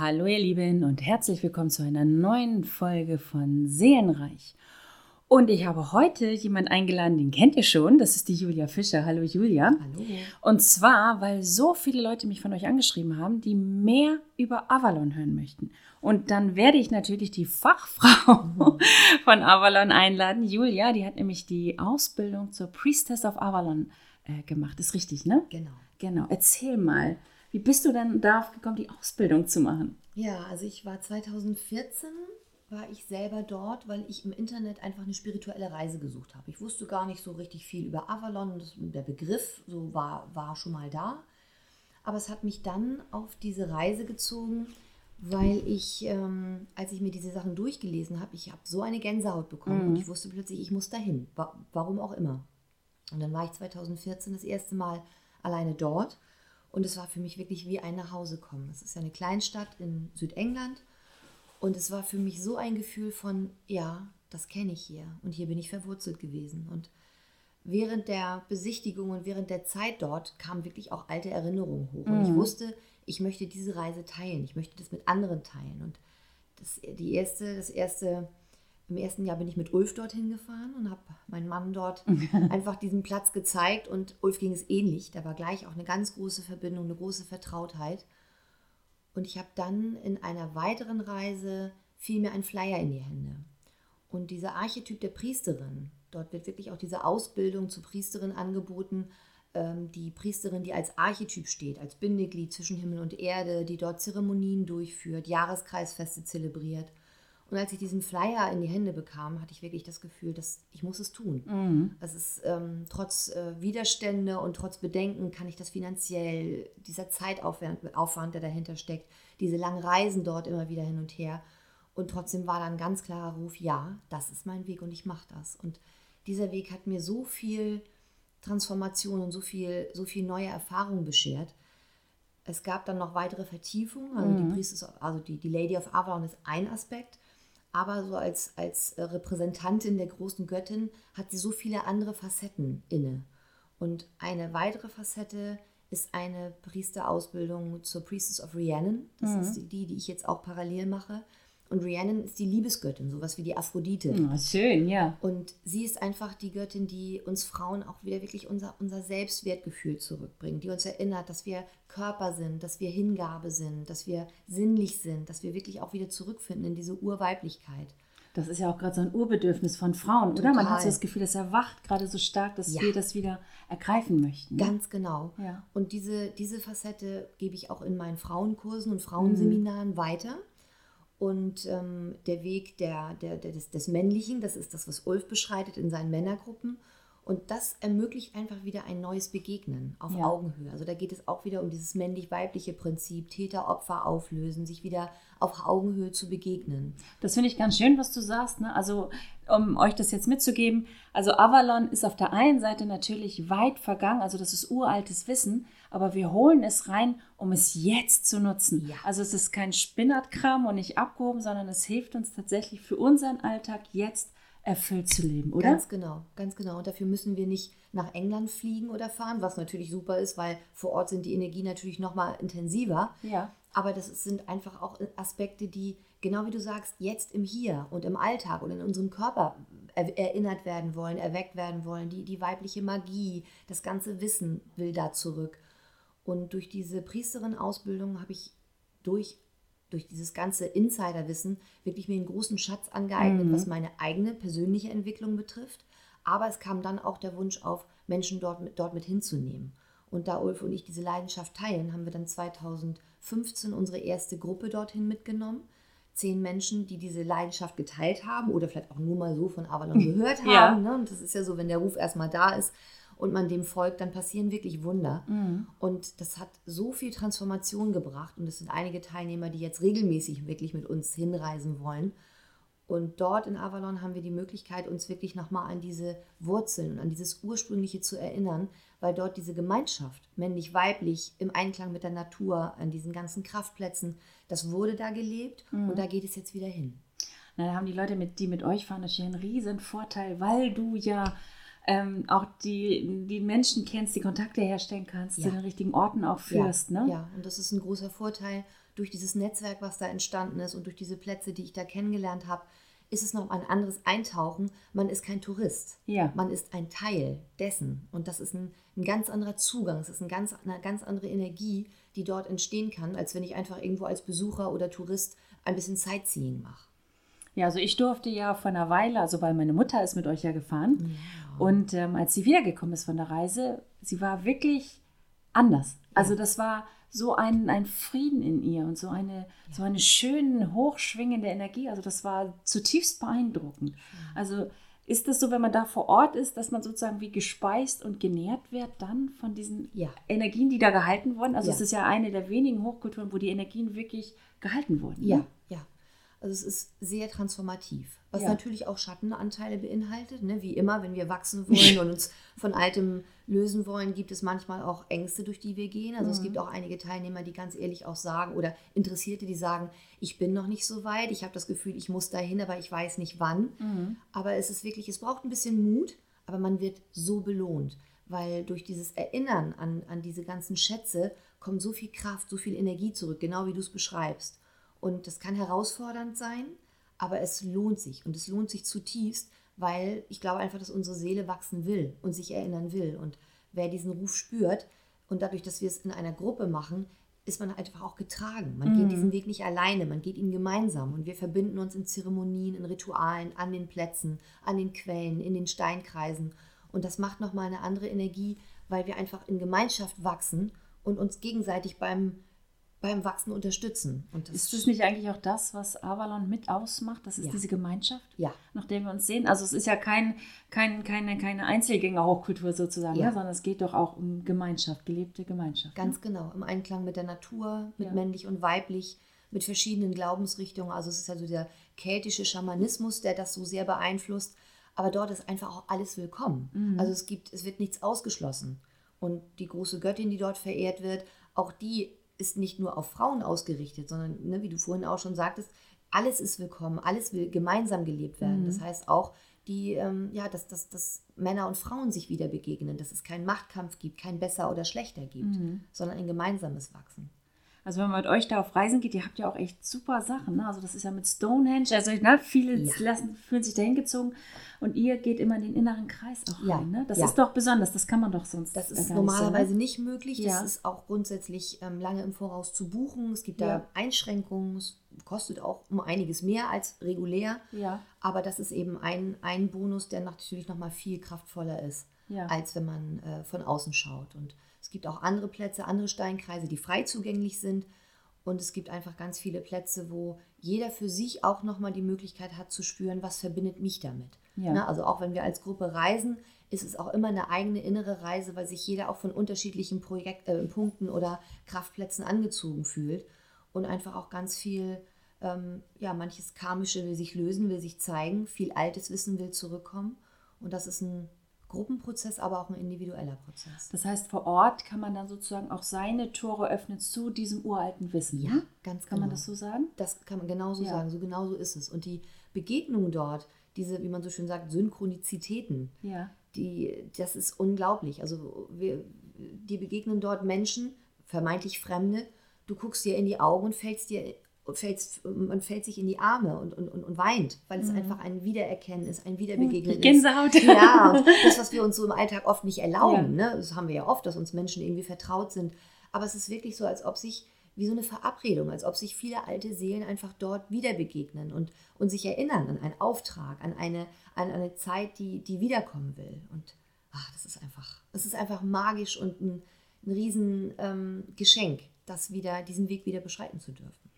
Hallo ihr Lieben und herzlich willkommen zu einer neuen Folge von Seelenreich. Und ich habe heute jemanden eingeladen, den kennt ihr schon, das ist die Julia Fischer. Hallo Julia. Hallo. Und zwar, weil so viele Leute mich von euch angeschrieben haben, die mehr über Avalon hören möchten. Und dann werde ich natürlich die Fachfrau mhm. von Avalon einladen. Julia, die hat nämlich die Ausbildung zur Priestess of Avalon äh, gemacht. Ist richtig, ne? Genau. Genau. Erzähl mal, wie bist du dann darauf gekommen, die Ausbildung zu machen? Ja, also ich war 2014 war ich selber dort, weil ich im Internet einfach eine spirituelle Reise gesucht habe. Ich wusste gar nicht so richtig viel über Avalon, der Begriff so war, war schon mal da. Aber es hat mich dann auf diese Reise gezogen, weil ich, ähm, als ich mir diese Sachen durchgelesen habe, ich habe so eine Gänsehaut bekommen mhm. und ich wusste plötzlich, ich muss dahin, warum auch immer. Und dann war ich 2014 das erste Mal alleine dort und es war für mich wirklich wie ein Nachhausekommen. Es ist ja eine Kleinstadt in Südengland. Und es war für mich so ein Gefühl von, ja, das kenne ich hier. Und hier bin ich verwurzelt gewesen. Und während der Besichtigung und während der Zeit dort kamen wirklich auch alte Erinnerungen hoch. Und ich mhm. wusste, ich möchte diese Reise teilen. Ich möchte das mit anderen teilen. Und das, die erste, das erste im ersten Jahr bin ich mit Ulf dorthin gefahren und habe meinen Mann dort einfach diesen Platz gezeigt und Ulf ging es ähnlich. Da war gleich auch eine ganz große Verbindung, eine große Vertrautheit. Und ich habe dann in einer weiteren Reise fiel mir ein Flyer in die Hände. Und dieser Archetyp der Priesterin, dort wird wirklich auch diese Ausbildung zur Priesterin angeboten. Ähm, die Priesterin, die als Archetyp steht, als Bindeglied zwischen Himmel und Erde, die dort Zeremonien durchführt, Jahreskreisfeste zelebriert. Und als ich diesen Flyer in die Hände bekam, hatte ich wirklich das Gefühl, dass ich muss es tun. Mhm. Es ist ähm, trotz äh, Widerstände und trotz Bedenken kann ich das finanziell, dieser Zeitaufwand, Aufwand, der dahinter steckt, diese langen Reisen dort immer wieder hin und her. Und trotzdem war da ein ganz klarer Ruf, ja, das ist mein Weg und ich mache das. Und dieser Weg hat mir so viel Transformation und so viel, so viel neue Erfahrungen beschert. Es gab dann noch weitere Vertiefungen. Also, mhm. die, Priestess, also die, die Lady of Avalon ist ein Aspekt aber so als, als äh, Repräsentantin der großen Göttin hat sie so viele andere Facetten inne. Und eine weitere Facette ist eine Priesterausbildung zur Priestess of Rhiannon. Das mhm. ist die, die ich jetzt auch parallel mache. Und Rhiannon ist die Liebesgöttin, sowas wie die Aphrodite. Oh, schön, ja. Und sie ist einfach die Göttin, die uns Frauen auch wieder wirklich unser, unser Selbstwertgefühl zurückbringt, die uns erinnert, dass wir Körper sind, dass wir Hingabe sind, dass wir sinnlich sind, dass wir wirklich auch wieder zurückfinden in diese Urweiblichkeit. Das ist ja auch gerade so ein Urbedürfnis von Frauen, Total. oder? Man hat so das Gefühl, es erwacht gerade so stark, dass ja. wir das wieder ergreifen möchten. Ganz genau. Ja. Und diese, diese Facette gebe ich auch in meinen Frauenkursen und Frauenseminaren mhm. weiter. Und ähm, der Weg der, der, der des, des, Männlichen, das ist das, was Ulf beschreitet in seinen Männergruppen. Und das ermöglicht einfach wieder ein neues Begegnen auf ja. Augenhöhe. Also da geht es auch wieder um dieses männlich-weibliche Prinzip, Täter-Opfer auflösen, sich wieder auf Augenhöhe zu begegnen. Das finde ich ganz schön, was du sagst. Ne? Also um euch das jetzt mitzugeben, also Avalon ist auf der einen Seite natürlich weit vergangen, also das ist uraltes Wissen, aber wir holen es rein, um es jetzt zu nutzen. Ja. Also es ist kein Spinnertkram und nicht abgehoben, sondern es hilft uns tatsächlich für unseren Alltag jetzt erfüllt zu leben, oder? Ganz genau, ganz genau. Und dafür müssen wir nicht nach England fliegen oder fahren, was natürlich super ist, weil vor Ort sind die Energien natürlich noch mal intensiver. Ja. Aber das sind einfach auch Aspekte, die, genau wie du sagst, jetzt im Hier und im Alltag und in unserem Körper erinnert werden wollen, erweckt werden wollen. Die, die weibliche Magie, das ganze Wissen will da zurück. Und durch diese Priesterin-Ausbildung habe ich durch, durch dieses ganze Insiderwissen wirklich mir einen großen Schatz angeeignet, mhm. was meine eigene persönliche Entwicklung betrifft. Aber es kam dann auch der Wunsch auf, Menschen dort mit, dort mit hinzunehmen. Und da Ulf und ich diese Leidenschaft teilen, haben wir dann 2015 unsere erste Gruppe dorthin mitgenommen. Zehn Menschen, die diese Leidenschaft geteilt haben oder vielleicht auch nur mal so von Avalon gehört haben. Ja. Ne? Und das ist ja so, wenn der Ruf erstmal da ist, und man dem folgt, dann passieren wirklich Wunder. Mhm. Und das hat so viel Transformation gebracht. Und es sind einige Teilnehmer, die jetzt regelmäßig wirklich mit uns hinreisen wollen. Und dort in Avalon haben wir die Möglichkeit, uns wirklich nochmal an diese Wurzeln und an dieses Ursprüngliche zu erinnern, weil dort diese Gemeinschaft, männlich-weiblich, im Einklang mit der Natur, an diesen ganzen Kraftplätzen, das wurde da gelebt mhm. und da geht es jetzt wieder hin. Na, da haben die Leute, mit, die mit euch fahren, natürlich einen riesen Vorteil, weil du ja ähm, auch die, die Menschen kennst, die Kontakte herstellen kannst, Ja. zu den richtigen Orten auch führst. ja, ne? ja, und das ist ein großer Vorteil durch dieses Netzwerk, was da entstanden ist und durch diese Plätze, die ich da kennengelernt habe, ist es noch ein anderes Eintauchen. Man ist kein Tourist. Ja. Man ist ein Teil dessen. Und das ist ein, ein ganz anderer Zugang. Es ist ein ganz, eine ganz andere Energie, die dort entstehen kann, als wenn ich einfach irgendwo als Besucher oder Tourist ein bisschen Sightseeing mache. Ja, also ich durfte ja vor einer Weile, also weil meine Mutter ist mit euch ja gefahren. Und ähm, als sie wiedergekommen ist von der Reise, sie war wirklich anders. Also das war so ein, ein Frieden in ihr und so eine, so eine schöne, hochschwingende Energie. Also das war zutiefst beeindruckend. Also ist das so, wenn man da vor Ort ist, dass man sozusagen wie gespeist und genährt wird dann von diesen Ja. Energien, die da gehalten wurden? Also Ja. es ist ja eine der wenigen Hochkulturen, wo die Energien wirklich gehalten wurden. Ja, ne? ja. Also es ist sehr transformativ, was Ja. natürlich auch Schattenanteile beinhaltet. Ne? Wie immer, wenn wir wachsen wollen und uns von Altem lösen wollen, gibt es manchmal auch Ängste, durch die wir gehen. Also es gibt auch einige Teilnehmer, die ganz ehrlich auch sagen oder Interessierte, die sagen, ich bin noch nicht so weit, ich habe das Gefühl, ich muss dahin, aber ich weiß nicht wann. Aber es ist wirklich, es braucht ein bisschen Mut, aber man wird so belohnt, weil durch dieses Erinnern an, an diese ganzen Schätze kommt so viel Kraft, so viel Energie zurück, genau wie du es beschreibst. Und das kann herausfordernd sein, aber es lohnt sich und es lohnt sich zutiefst, weil ich glaube einfach, dass unsere Seele wachsen will und sich erinnern will. Und wer diesen Ruf spürt und dadurch, dass wir es in einer Gruppe machen, ist man einfach auch getragen. Man geht diesen Weg nicht alleine, man geht ihn gemeinsam und wir verbinden uns in Zeremonien, in Ritualen, an den Plätzen, an den Quellen, in den Steinkreisen. Und das macht nochmal eine andere Energie, weil wir einfach in Gemeinschaft wachsen und uns gegenseitig beim, beim Wachsen unterstützen. Und das Ist das nicht eigentlich auch das, was Avalon mit ausmacht? Das ist Ja. diese Gemeinschaft, Ja. nach der wir uns sehen. Also es ist ja kein, kein, keine, keine Einzelgänger-Hochkultur sozusagen, Ja. ne? sondern es geht doch auch um Gemeinschaft, gelebte Gemeinschaft. ne? Ganz genau, im Einklang mit der Natur, mit männlich und weiblich, mit verschiedenen Glaubensrichtungen. Also es ist ja so der keltische Schamanismus, der das so sehr beeinflusst. Aber dort ist einfach auch alles willkommen. Mhm. Also es gibt, es wird nichts ausgeschlossen. Und die große Göttin, die dort verehrt wird, auch die ist nicht nur auf Frauen ausgerichtet, sondern, ne, wie du vorhin auch schon sagtest, alles ist willkommen, alles will gemeinsam gelebt werden. Mhm. Das heißt auch, die, ähm, ja, dass, dass, dass Männer und Frauen sich wieder begegnen, dass es keinen Machtkampf gibt, kein besser oder schlechter gibt, Mhm. sondern ein gemeinsames Wachsen. Also wenn man mit euch da auf Reisen geht, ihr habt ja auch echt super Sachen. Ne? Also das ist ja mit Stonehenge, also ne, viele Ja. lassen, fühlen sich da hingezogen und ihr geht immer in den inneren Kreis auch Ja, rein. Ne? Das ja. ist doch besonders, das kann man doch sonst Das ist normalerweise nicht nicht möglich. Das ist auch grundsätzlich ähm, lange im Voraus zu buchen. Es gibt da Einschränkungen. Es kostet auch um einiges mehr als regulär. so. Ne? Ja, Aber das ist eben ein, ein Bonus, der natürlich nochmal viel kraftvoller ist, als wenn man äh, von außen schaut. Und es gibt auch andere Plätze, andere Steinkreise, die frei zugänglich sind. Und es gibt einfach ganz viele Plätze, wo jeder für sich auch nochmal die Möglichkeit hat zu spüren, was verbindet mich damit. Ja. Ne? Also auch wenn wir als Gruppe reisen, ist es auch immer eine eigene innere Reise, weil sich jeder auch von unterschiedlichen Projekt, äh, Punkten oder Kraftplätzen angezogen fühlt und einfach auch ganz viel, ähm, ja, manches Karmische will sich lösen, will sich zeigen, viel altes Wissen will zurückkommen. Und das ist ein Gruppenprozess, aber auch ein individueller Prozess. Das heißt, vor Ort kann man dann sozusagen auch seine Tore öffnen zu diesem uralten Wissen. Ja, ganz Kann man genau. das so sagen? Das kann man genauso Ja. sagen, so genauso ist es. Und die Begegnung dort, diese, wie man so schön sagt, Synchronizitäten, Ja. die, das ist unglaublich. Also wir, die begegnen dort Menschen, vermeintlich Fremde. Du guckst dir in die Augen und fällst dir, fällst, man fällt sich in die Arme und, und, und, und weint, weil es einfach ein Wiedererkennen ist, ein Wiederbegegnen ist. Gänsehaut. Ja, und das, was wir uns so im Alltag oft nicht erlauben, Ja. ne? das haben wir ja oft, dass uns Menschen irgendwie vertraut sind. Aber es ist wirklich so, als ob sich, wie so eine Verabredung, als ob sich viele alte Seelen einfach dort wieder begegnen und, und sich erinnern an einen Auftrag, an eine, an eine Zeit, die, die wiederkommen will. Und ach, das ist einfach, das ist einfach magisch und ein, ein riesen ähm, Geschenk, das wieder, diesen Weg wieder beschreiten zu dürfen.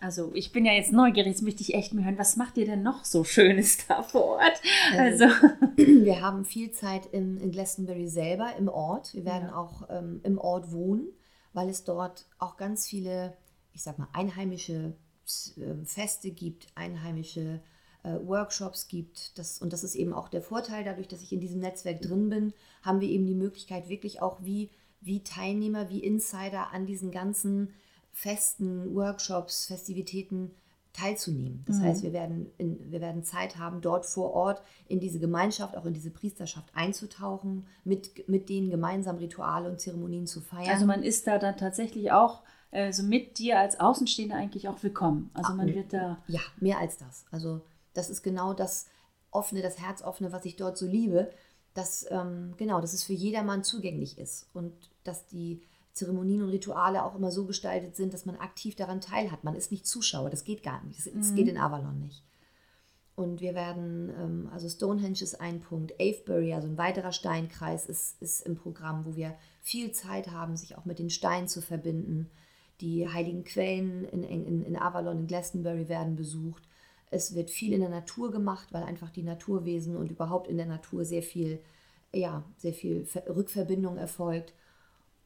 Also ich bin ja jetzt neugierig, jetzt möchte ich echt mir hören, was macht ihr denn noch so Schönes da vor Ort? Also- Also, Wir haben viel Zeit in, in Glastonbury selber im Ort. Wir werden Ja. auch ähm, im Ort wohnen, weil es dort auch ganz viele, ich sag mal, einheimische äh, Feste gibt, einheimische äh, Workshops gibt. Das, und das ist eben auch der Vorteil, dadurch, dass ich in diesem Netzwerk drin bin, haben wir eben die Möglichkeit, wirklich auch wie, wie Teilnehmer, wie Insider an diesen ganzen Festen, Workshops, Festivitäten teilzunehmen. Das Mhm. heißt, wir werden, in, wir werden Zeit haben, dort vor Ort in diese Gemeinschaft, auch in diese Priesterschaft einzutauchen, mit, mit denen gemeinsam Rituale und Zeremonien zu feiern. Also man ist da dann tatsächlich auch äh, so mit dir als Außenstehender eigentlich auch willkommen. Also Ah, man wird da. Ja, mehr als das. Also das ist genau das offene, das Herzoffene, was ich dort so liebe, dass ähm, genau, dass es für jedermann zugänglich ist und dass die Zeremonien und Rituale auch immer so gestaltet sind, dass man aktiv daran teilhat. Man ist nicht Zuschauer, das geht gar nicht. Das, das Mhm. geht in Avalon nicht. Und wir werden, ähm, also Stonehenge ist ein Punkt, Avebury, also ein weiterer Steinkreis, ist, ist im Programm, wo wir viel Zeit haben, sich auch mit den Steinen zu verbinden. Die heiligen Quellen in, in, in Avalon, in Glastonbury werden besucht. Es wird viel in der Natur gemacht, weil einfach die Naturwesen und überhaupt in der Natur sehr viel, ja, sehr viel Ver Rückverbindung erfolgt.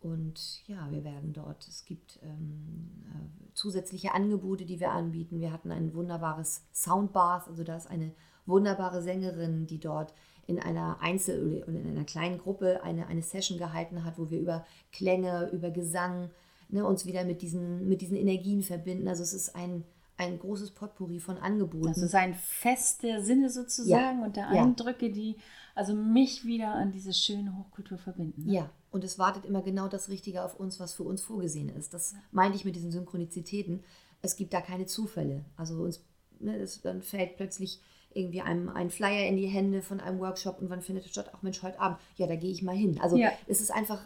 Und ja, wir werden dort, es gibt ähm, äh, zusätzliche Angebote, die wir anbieten. Wir hatten ein wunderbares Soundbath, also da ist eine wunderbare Sängerin, die dort in einer Einzel- oder in einer kleinen Gruppe eine, eine Session gehalten hat, wo wir über Klänge, über Gesang ne, uns wieder mit diesen, mit diesen Energien verbinden. Also es ist ein, ein großes Potpourri von Angeboten. Das ist ein Fest der Sinne sozusagen und der ja. Eindrücke, die also mich wieder an diese schöne Hochkultur verbinden. Ne? Ja, und es wartet immer genau das Richtige auf uns, was für uns vorgesehen ist. Das meinte ich mit diesen Synchronizitäten. Es gibt da keine Zufälle. Also uns, ne, es, dann fällt plötzlich irgendwie einem ein Flyer in die Hände von einem Workshop und wann findet es statt? Ach Mensch, heute Abend. Ja, da gehe ich mal hin. Also Ja. es ist einfach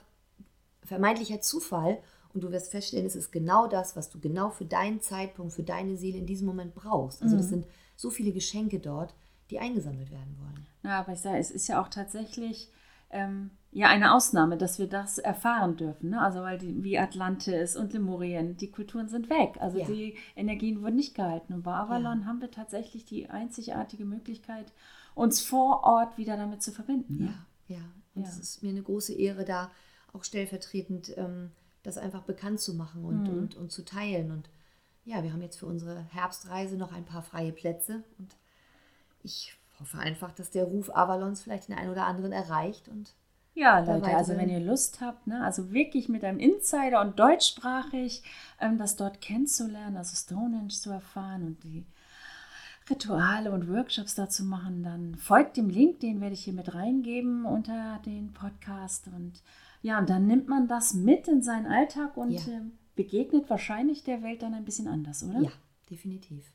vermeintlicher Zufall und du wirst feststellen, es ist genau das, was du genau für deinen Zeitpunkt, für deine Seele in diesem Moment brauchst. Also das sind so viele Geschenke dort, die eingesammelt werden wollen. Ja, aber ich sage, es ist ja auch tatsächlich ähm, ja eine Ausnahme, dass wir das erfahren dürfen. Ne? Also weil die, wie Atlantis und Lemurien, die Kulturen sind weg. Also Ja. die Energien wurden nicht gehalten. Und bei Avalon Ja. haben wir tatsächlich die einzigartige Möglichkeit, uns vor Ort wieder damit zu verbinden. Ne? Ja, ja. Und es ist mir eine große Ehre, da auch stellvertretend ähm, das einfach bekannt zu machen und, Mhm. und, und zu teilen. Und ja, wir haben jetzt für unsere Herbstreise noch ein paar freie Plätze und ich hoffe einfach, dass der Ruf Avalons vielleicht den einen oder anderen erreicht. Und Ja, Leute, also wenn ihr Lust habt, ne, also wirklich mit einem Insider und deutschsprachig ähm, das dort kennenzulernen, also Stonehenge zu erfahren und die Rituale und Workshops dazu machen, dann folgt dem Link, den werde ich hier mit reingeben unter den Podcast und ja, und dann nimmt man das mit in seinen Alltag und Ja. ähm, begegnet wahrscheinlich der Welt dann ein bisschen anders, oder? ja, definitiv.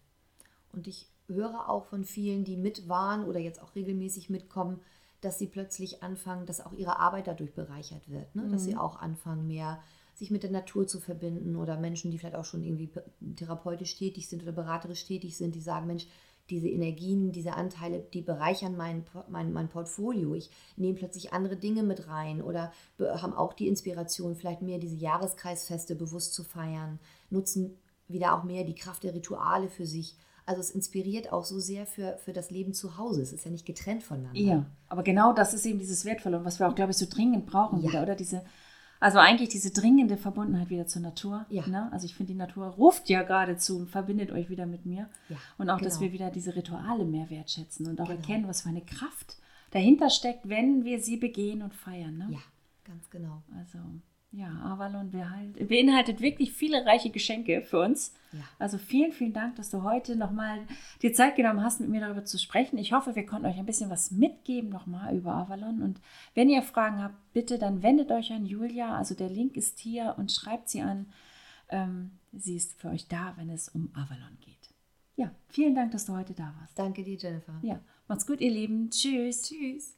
Und ich höre auch von vielen, die mit waren oder jetzt auch regelmäßig mitkommen, dass sie plötzlich anfangen, dass auch ihre Arbeit dadurch bereichert wird. Ne? Dass sie auch anfangen, mehr sich mit der Natur zu verbinden oder Menschen, die vielleicht auch schon irgendwie therapeutisch tätig sind oder beraterisch tätig sind, die sagen, Mensch, diese Energien, diese Anteile, die bereichern mein, mein, mein Portfolio. Ich nehme plötzlich andere Dinge mit rein oder be- haben auch die Inspiration, vielleicht mehr diese Jahreskreisfeste bewusst zu feiern, nutzen wieder auch mehr die Kraft der Rituale für sich. Also es inspiriert auch so sehr für, für das Leben zu Hause. Es ist ja nicht getrennt voneinander. Ja, aber genau das ist eben dieses Wertvolle und was wir auch, glaube ich, so dringend brauchen Ja. wieder, oder? Diese, also eigentlich diese dringende Verbundenheit wieder zur Natur. Ja. Ne? Also ich finde, die Natur ruft ja geradezu und verbindet euch wieder mit mir. Ja, und auch, dass genau. wir wieder diese Rituale mehr wertschätzen und auch Genau. erkennen, was für eine Kraft dahinter steckt, wenn wir sie begehen und feiern. Ne? Ja, ganz genau. Also, ja, Avalon beinhaltet wirklich viele reiche Geschenke für uns. Ja. Also vielen, vielen Dank, dass du heute nochmal dir Zeit genommen hast, mit mir darüber zu sprechen. Ich hoffe, wir konnten euch ein bisschen was mitgeben nochmal über Avalon. Und wenn ihr Fragen habt, bitte dann wendet euch an Julia. Also der Link ist hier und schreibt sie an. Ähm, sie ist für euch da, wenn es um Avalon geht. Ja, vielen Dank, dass du heute da warst. Danke dir, Jennifer. Ja, macht's gut, ihr Lieben. Tschüss. Tschüss.